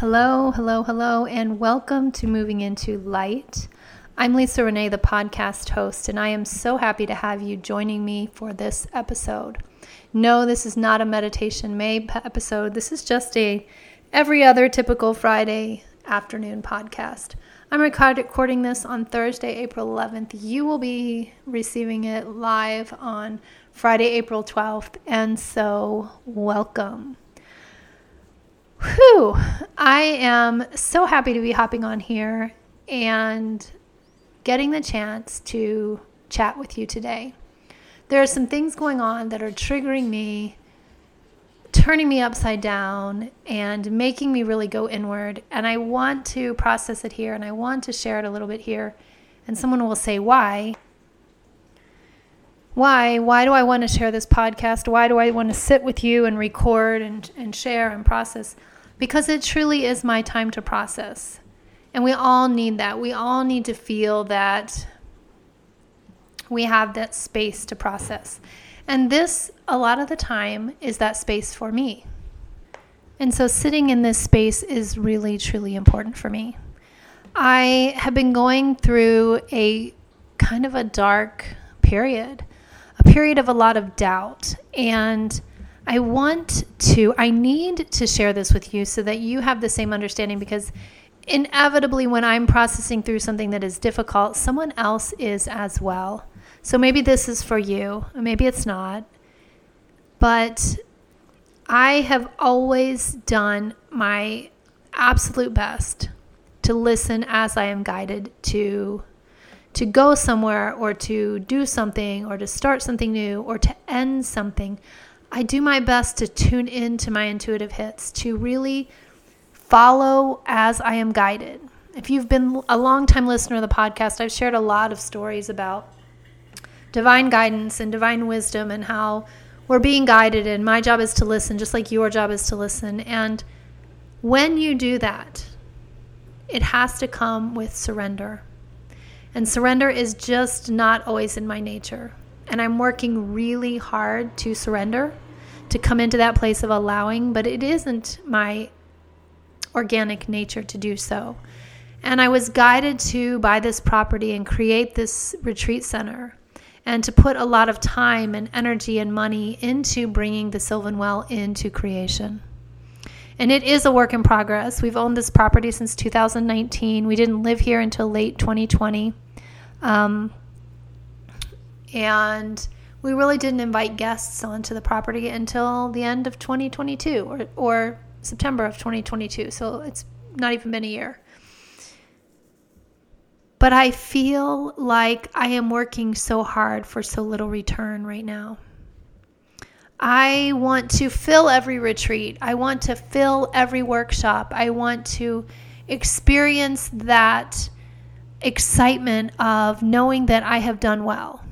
Hello, hello, hello, and welcome to Moving Into Light. I'm Lisa Renee, the podcast host, and I am so happy to have you joining me for this episode. No, this is not a meditation May episode. This is just a every other typical Friday afternoon podcast. I'm recording this on Thursday, April 11th. You will be receiving it live on Friday, April 12th, and so welcome. Whew, I am so happy to be hopping on here and getting the chance to chat with you today. There are some things going on that are triggering me, turning me upside down, and making me really go inward. And I want to process it here and I want to share it a little bit here. And someone will say, Why? Why? Why do I want to share this podcast? Why do I want to sit with you and record and, and share and process? Because it truly is my time to process. And we all need that. We all need to feel that we have that space to process. And this, a lot of the time, is that space for me. And so sitting in this space is really, truly important for me. I have been going through a kind of a dark period a period of a lot of doubt. And I want to, I need to share this with you so that you have the same understanding because inevitably, when I'm processing through something that is difficult, someone else is as well. So maybe this is for you, maybe it's not. But I have always done my absolute best to listen as I am guided to to go somewhere or to do something or to start something new or to end something, I do my best to tune into my intuitive hits, to really follow as I am guided. If you've been a long time listener of the podcast, I've shared a lot of stories about divine guidance and divine wisdom and how we're being guided, and my job is to listen, just like your job is to listen. And when you do that, it has to come with surrender. And surrender is just not always in my nature. And I'm working really hard to surrender, to come into that place of allowing, but it isn't my organic nature to do so. And I was guided to buy this property and create this retreat center and to put a lot of time and energy and money into bringing the Sylvan Well into creation. And it is a work in progress. We've owned this property since 2019. We didn't live here until late 2020. Um, and we really didn't invite guests onto the property until the end of 2022 or, or September of 2022. So it's not even been a year. But I feel like I am working so hard for so little return right now. I want to fill every retreat. I want to fill every workshop. I want to experience that excitement of knowing that I have done well,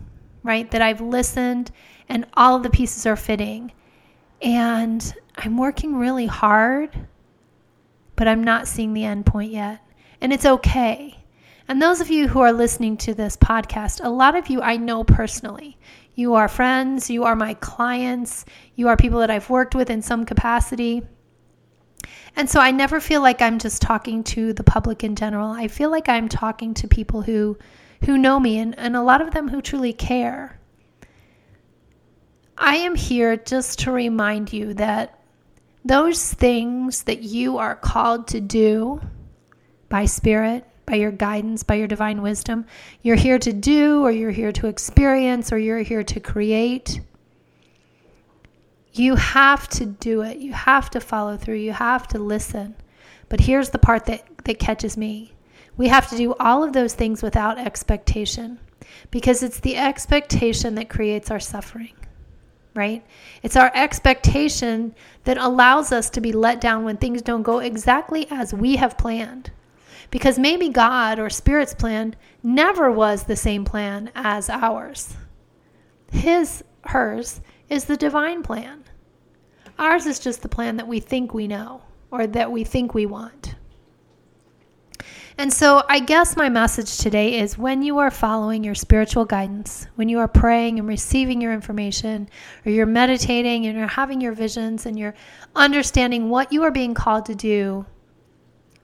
right? That I've listened and all of the pieces are fitting. And I'm working really hard, but I'm not seeing the end point yet. And it's okay. And those of you who are listening to this podcast, a lot of you I know personally. You are friends, you are my clients, you are people that I've worked with in some capacity. And so I never feel like I'm just talking to the public in general. I feel like I'm talking to people who who know me and, and a lot of them who truly care. I am here just to remind you that those things that you are called to do by spirit, by your guidance, by your divine wisdom. You're here to do, or you're here to experience, or you're here to create. You have to do it. You have to follow through. You have to listen. But here's the part that, that catches me we have to do all of those things without expectation because it's the expectation that creates our suffering, right? It's our expectation that allows us to be let down when things don't go exactly as we have planned because maybe God or Spirit's plan never was the same plan as ours. His, hers, is the divine plan. Ours is just the plan that we think we know or that we think we want. And so, I guess my message today is when you are following your spiritual guidance, when you are praying and receiving your information, or you're meditating and you're having your visions and you're understanding what you are being called to do,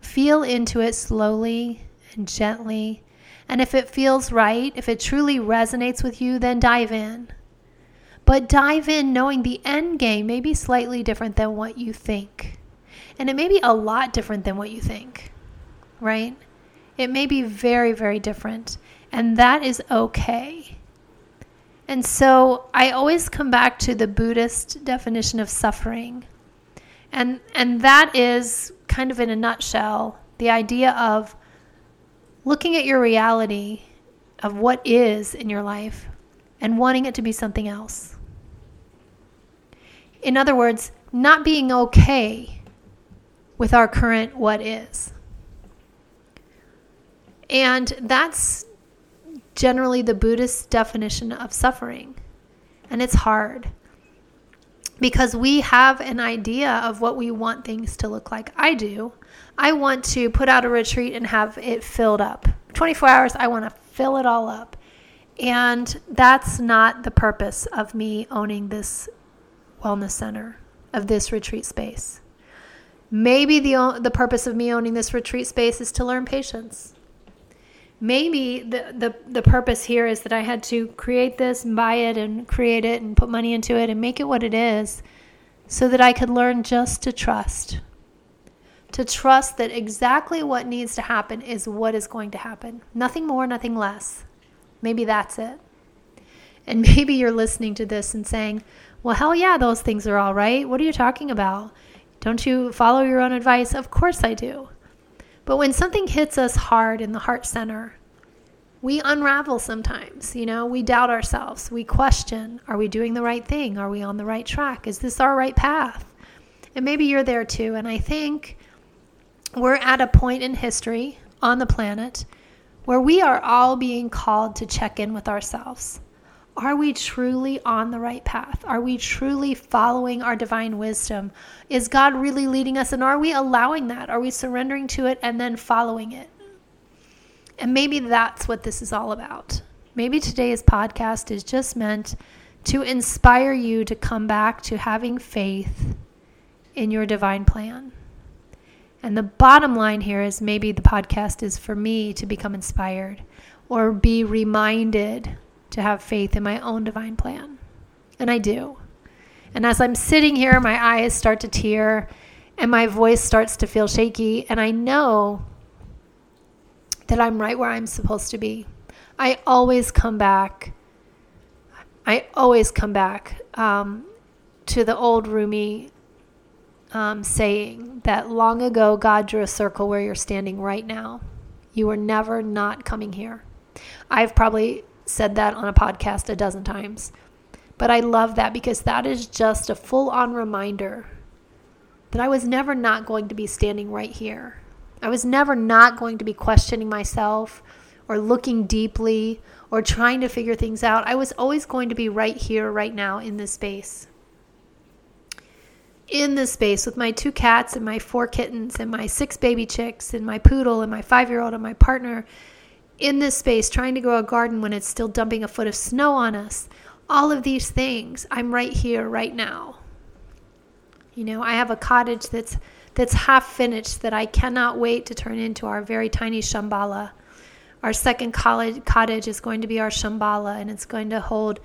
Feel into it slowly and gently. And if it feels right, if it truly resonates with you, then dive in. But dive in knowing the end game may be slightly different than what you think. And it may be a lot different than what you think, right? It may be very, very different. And that is okay. And so I always come back to the Buddhist definition of suffering. And, and that is kind of in a nutshell the idea of looking at your reality of what is in your life and wanting it to be something else. In other words, not being okay with our current what is. And that's generally the Buddhist definition of suffering. And it's hard because we have an idea of what we want things to look like. I do. I want to put out a retreat and have it filled up. 24 hours, I want to fill it all up. And that's not the purpose of me owning this wellness center, of this retreat space. Maybe the, the purpose of me owning this retreat space is to learn patience maybe the, the the purpose here is that I had to create this and buy it and create it and put money into it and make it what it is so that I could learn just to trust. To trust that exactly what needs to happen is what is going to happen. Nothing more, nothing less. Maybe that's it. And maybe you're listening to this and saying, well, hell yeah, those things are all right. What are you talking about? Don't you follow your own advice? Of course I do. But when something hits us hard in the heart center, we unravel sometimes. You know, we doubt ourselves. We question Are we doing the right thing? Are we on the right track? Is this our right path? And maybe you're there too. And I think we're at a point in history on the planet where we are all being called to check in with ourselves. Are we truly on the right path? Are we truly following our divine wisdom? Is God really leading us? And are we allowing that? Are we surrendering to it and then following it? And maybe that's what this is all about. Maybe today's podcast is just meant to inspire you to come back to having faith in your divine plan. And the bottom line here is maybe the podcast is for me to become inspired or be reminded to have faith in my own divine plan. And I do. And as I'm sitting here, my eyes start to tear and my voice starts to feel shaky. And I know that I'm right where I'm supposed to be. I always come back. I always come back um, to the old Rumi um, saying that long ago God drew a circle where you're standing right now. You were never not coming here. I've probably said that on a podcast a dozen times. But I love that because that is just a full on reminder that I was never not going to be standing right here. I was never not going to be questioning myself or looking deeply or trying to figure things out. I was always going to be right here, right now, in this space. In this space with my two cats and my four kittens and my six baby chicks and my poodle and my five year old and my partner in this space trying to grow a garden when it's still dumping a foot of snow on us. All of these things, I'm right here, right now. You know, I have a cottage that's that's half finished that I cannot wait to turn into our very tiny shambhala. Our second college, cottage is going to be our shambhala, and it's going to hold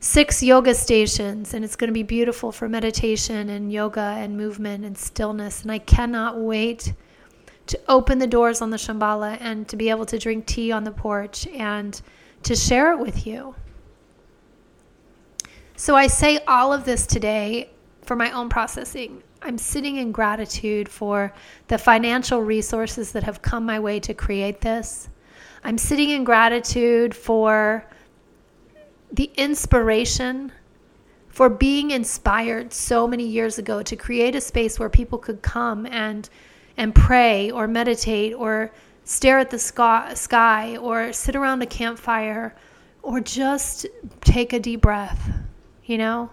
six yoga stations, and it's going to be beautiful for meditation and yoga and movement and stillness. And I cannot wait to open the doors on the Shambhala and to be able to drink tea on the porch and to share it with you. So I say all of this today for my own processing. I'm sitting in gratitude for the financial resources that have come my way to create this. I'm sitting in gratitude for the inspiration, for being inspired so many years ago to create a space where people could come and and pray or meditate or stare at the sky or sit around a campfire or just take a deep breath, you know?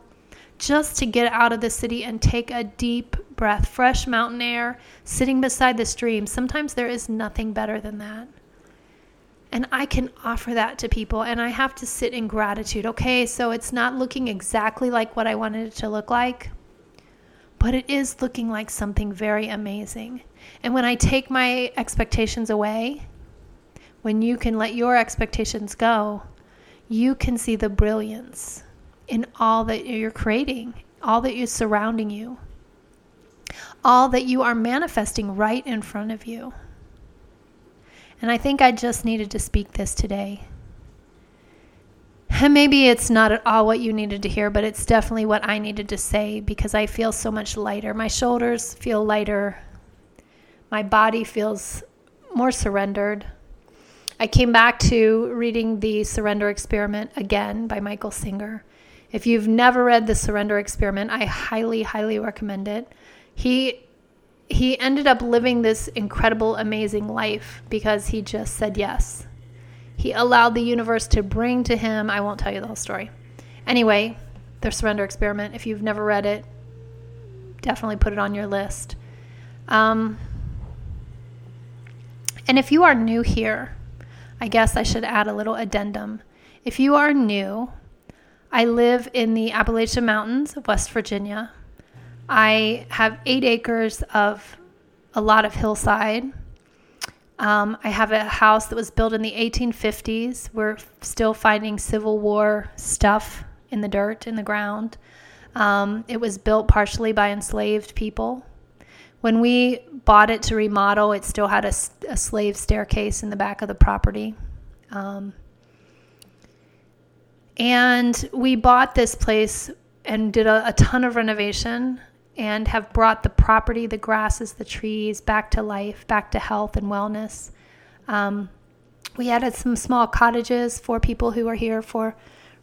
Just to get out of the city and take a deep breath, fresh mountain air, sitting beside the stream. Sometimes there is nothing better than that. And I can offer that to people, and I have to sit in gratitude. Okay, so it's not looking exactly like what I wanted it to look like, but it is looking like something very amazing. And when I take my expectations away, when you can let your expectations go, you can see the brilliance in all that you're creating, all that is surrounding you, all that you are manifesting right in front of you. And I think I just needed to speak this today. And maybe it's not at all what you needed to hear, but it's definitely what I needed to say because I feel so much lighter. My shoulders feel lighter. My body feels more surrendered. I came back to reading The Surrender Experiment again by Michael Singer. If you've never read The Surrender Experiment, I highly, highly recommend it. He he ended up living this incredible, amazing life because he just said yes. He allowed the universe to bring to him, I won't tell you the whole story. Anyway, the surrender experiment, if you've never read it, definitely put it on your list. Um, and if you are new here, I guess I should add a little addendum. If you are new, I live in the Appalachian Mountains of West Virginia. I have eight acres of a lot of hillside. Um, I have a house that was built in the 1850s. We're still finding Civil War stuff in the dirt, in the ground. Um, it was built partially by enslaved people. When we bought it to remodel, it still had a, a slave staircase in the back of the property. Um, and we bought this place and did a, a ton of renovation and have brought the property, the grasses, the trees back to life, back to health and wellness. Um, we added some small cottages for people who are here for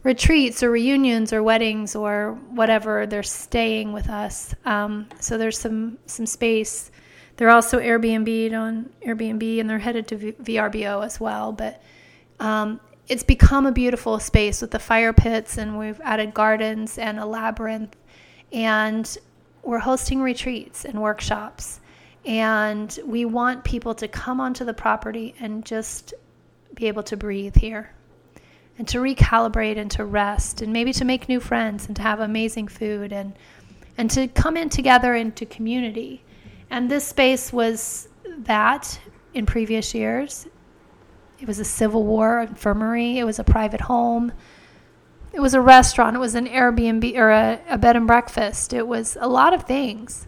retreats or reunions or weddings or whatever they're staying with us. Um, so there's some some space. They're also Airbnb on Airbnb and they're headed to v- VRBO as well. But um, it's become a beautiful space with the fire pits and we've added gardens and a labyrinth and we're hosting retreats and workshops, and we want people to come onto the property and just be able to breathe here and to recalibrate and to rest and maybe to make new friends and to have amazing food and and to come in together into community. And this space was that in previous years. It was a Civil War infirmary, it was a private home, it was a restaurant, it was an Airbnb or a, a bed and breakfast, it was a lot of things.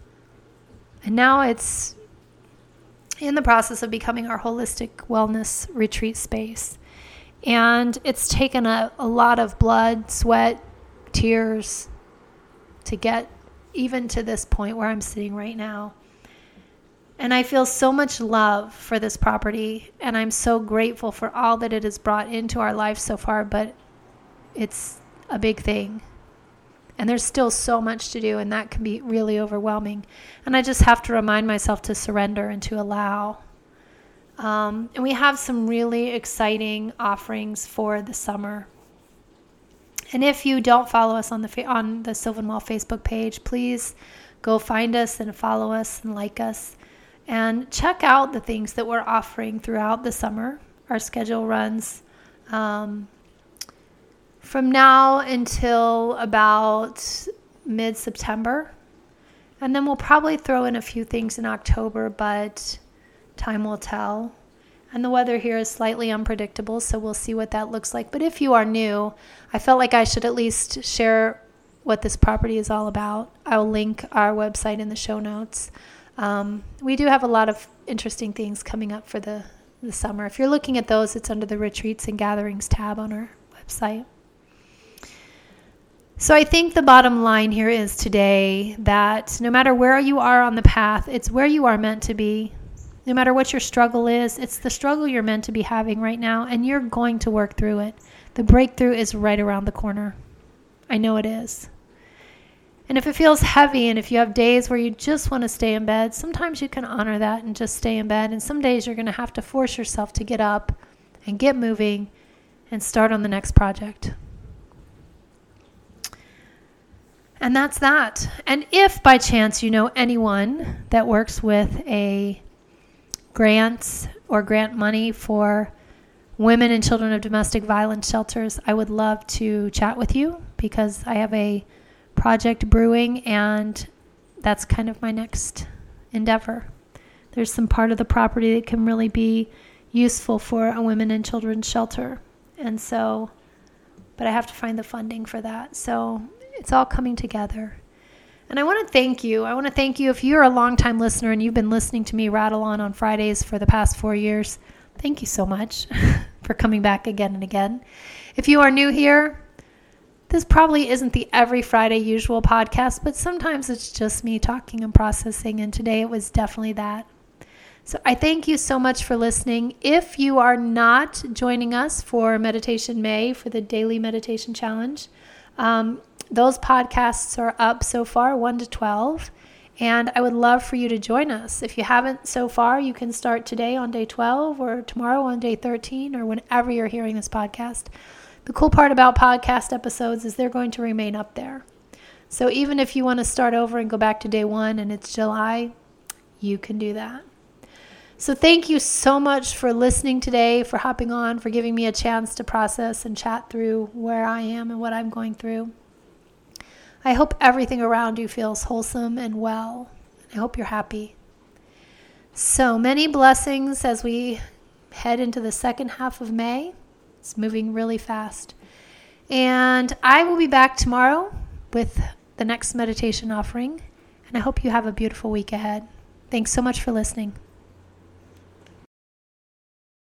And now it's in the process of becoming our holistic wellness retreat space. And it's taken a, a lot of blood, sweat, tears to get even to this point where I'm sitting right now. And I feel so much love for this property, and I'm so grateful for all that it has brought into our life so far. But it's a big thing. And there's still so much to do, and that can be really overwhelming. And I just have to remind myself to surrender and to allow. Um, and we have some really exciting offerings for the summer. And if you don't follow us on the fa- on the Sylvan Well Facebook page, please go find us and follow us and like us, and check out the things that we're offering throughout the summer. Our schedule runs um, from now until about mid September. And then we'll probably throw in a few things in October, but time will tell. And the weather here is slightly unpredictable, so we'll see what that looks like. But if you are new, I felt like I should at least share what this property is all about. I'll link our website in the show notes. Um, we do have a lot of interesting things coming up for the, the summer. If you're looking at those, it's under the retreats and gatherings tab on our website. So I think the bottom line here is today that no matter where you are on the path, it's where you are meant to be. No matter what your struggle is, it's the struggle you're meant to be having right now, and you're going to work through it. The breakthrough is right around the corner. I know it is. And if it feels heavy and if you have days where you just want to stay in bed, sometimes you can honor that and just stay in bed. And some days you're going to have to force yourself to get up and get moving and start on the next project. And that's that. And if by chance you know anyone that works with a grants or grant money for women and children of domestic violence shelters, I would love to chat with you because I have a project brewing and that's kind of my next endeavor. There's some part of the property that can really be useful for a women and children's shelter. And so, but I have to find the funding for that. So it's all coming together. And I want to thank you. I want to thank you if you're a longtime listener and you've been listening to me rattle on on Fridays for the past four years. Thank you so much for coming back again and again. If you are new here, this probably isn't the every Friday usual podcast, but sometimes it's just me talking and processing. And today it was definitely that. So I thank you so much for listening. If you are not joining us for Meditation May for the Daily Meditation Challenge, um, those podcasts are up so far, 1 to 12. And I would love for you to join us. If you haven't so far, you can start today on day 12 or tomorrow on day 13 or whenever you're hearing this podcast. The cool part about podcast episodes is they're going to remain up there. So even if you want to start over and go back to day one and it's July, you can do that. So thank you so much for listening today, for hopping on, for giving me a chance to process and chat through where I am and what I'm going through. I hope everything around you feels wholesome and well. I hope you're happy. So many blessings as we head into the second half of May. It's moving really fast. And I will be back tomorrow with the next meditation offering. And I hope you have a beautiful week ahead. Thanks so much for listening.